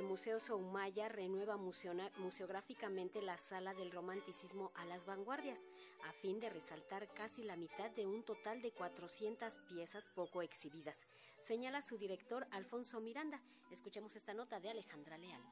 el Museo Soumaya renueva museográficamente la sala del romanticismo a las vanguardias, a fin de resaltar casi la mitad de un total de 400 piezas poco exhibidas, señala su director Alfonso Miranda. Escuchemos esta nota de Alejandra Leal.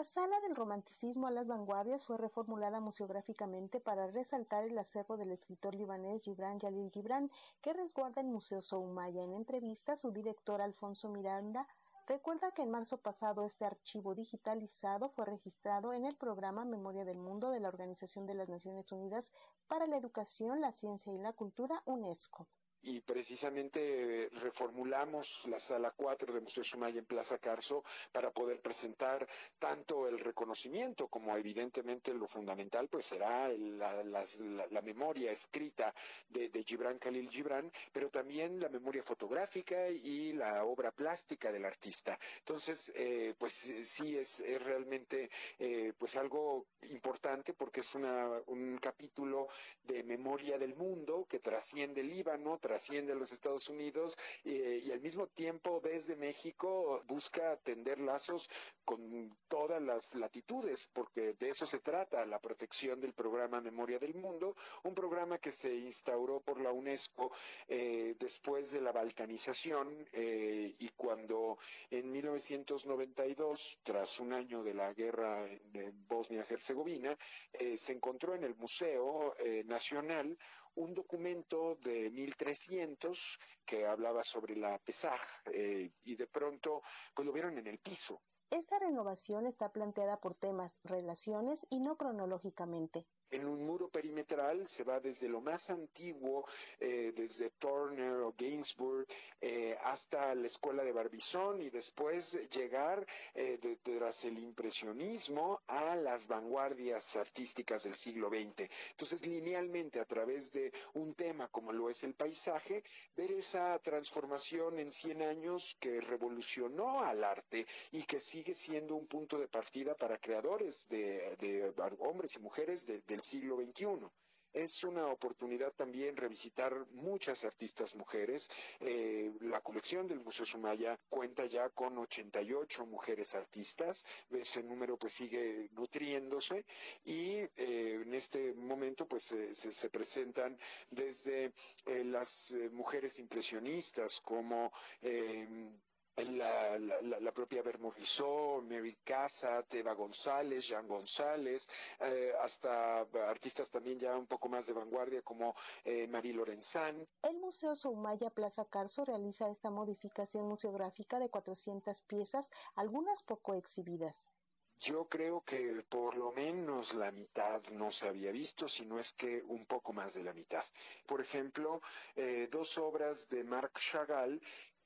La Sala del Romanticismo a las Vanguardias fue reformulada museográficamente para resaltar el acervo del escritor libanés Gibran Jalil Gibran, que resguarda el Museo Soumaya. En entrevista, su director Alfonso Miranda recuerda que en marzo pasado este archivo digitalizado fue registrado en el programa Memoria del Mundo de la Organización de las Naciones Unidas para la Educación, la Ciencia y la Cultura, UNESCO y precisamente reformulamos la sala 4 de Museo Sumaya en Plaza Carso para poder presentar tanto el reconocimiento como evidentemente lo fundamental pues será la, memoria escrita de, Gibran Khalil Gibran, pero también la memoria fotográfica y la obra plástica del artista. Entonces, eh, pues sí es, realmente eh, pues algo importante porque es una, un capítulo de memoria del mundo que trasciende el Líbano, trasciende a los Estados Unidos eh, y al mismo tiempo desde México busca tender lazos con todas las latitudes, porque de eso se trata la protección del programa Memoria del Mundo, un programa que se instauró por la UNESCO eh, después de la balcanización eh, y cuando en 1992, tras un año de la guerra en, Bosnia-Herzegovina, se encontró en el Museo Nacional un documento de 1300 que hablaba sobre la Pesaj eh, y de pronto pues lo vieron en el piso. Esta renovación está planteada por temas, relaciones y no cronológicamente. En un muro perimetral se va desde lo más antiguo, eh, desde Turner o Gainsbourg, eh, hasta la escuela de Barbizón y después llegar eh, tras el impresionismo a las vanguardias artísticas del siglo XX. Entonces, linealmente, a través de un tema como lo es el paisaje, ver esa transformación en 100 años que revolucionó al arte y que sigue siendo un punto de partida para creadores de, hombres y mujeres de, siglo XXI es una oportunidad también revisitar muchas artistas mujeres. Eh, la colección del Museo Sumaya cuenta ya con 88 mujeres artistas. Ese número pues sigue nutriéndose y eh, en este momento pues se, presentan desde eh, las mujeres impresionistas como la, la, la, propia Bermorisó, Mary Cassatt, Eva González, Jean González, eh, hasta artistas también ya un poco más de vanguardia como eh, Marie Lorenzán. El Museo Soumaya Plaza Carso realiza esta modificación museográfica de 400 piezas, algunas poco exhibidas. Yo creo que por lo menos la mitad no se había visto, si no es que un poco más de la mitad. Por ejemplo, eh, dos obras de Marc Chagall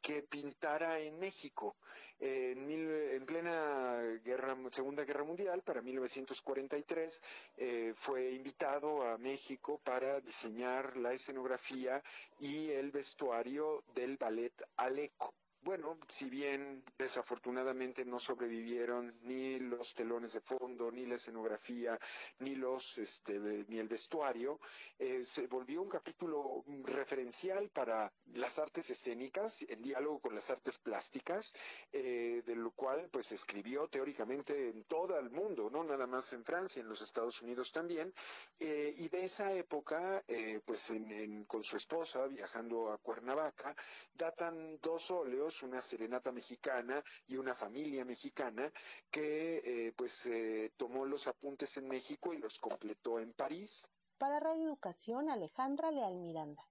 que pintara en México. en, plena guerra, Segunda Guerra Mundial, para 1943, eh, fue invitado a México para diseñar la escenografía y el vestuario del ballet Aleco. Bueno, si bien desafortunadamente no sobrevivieron ni los telones de fondo, ni la escenografía, ni los, este, ni el vestuario, eh, se volvió un capítulo referencial para las artes escénicas, en diálogo con las artes plásticas, eh, de lo cual pues escribió teóricamente en todo el mundo, no nada más en Francia, en los Estados Unidos también, eh, y de esa época, pues con su esposa viajando a Cuernavaca, datan dos óleos una serenata mexicana y una familia mexicana que eh, pues eh, tomó los apuntes en México y los completó en París. Para Radio Educación, Alejandra Leal Miranda.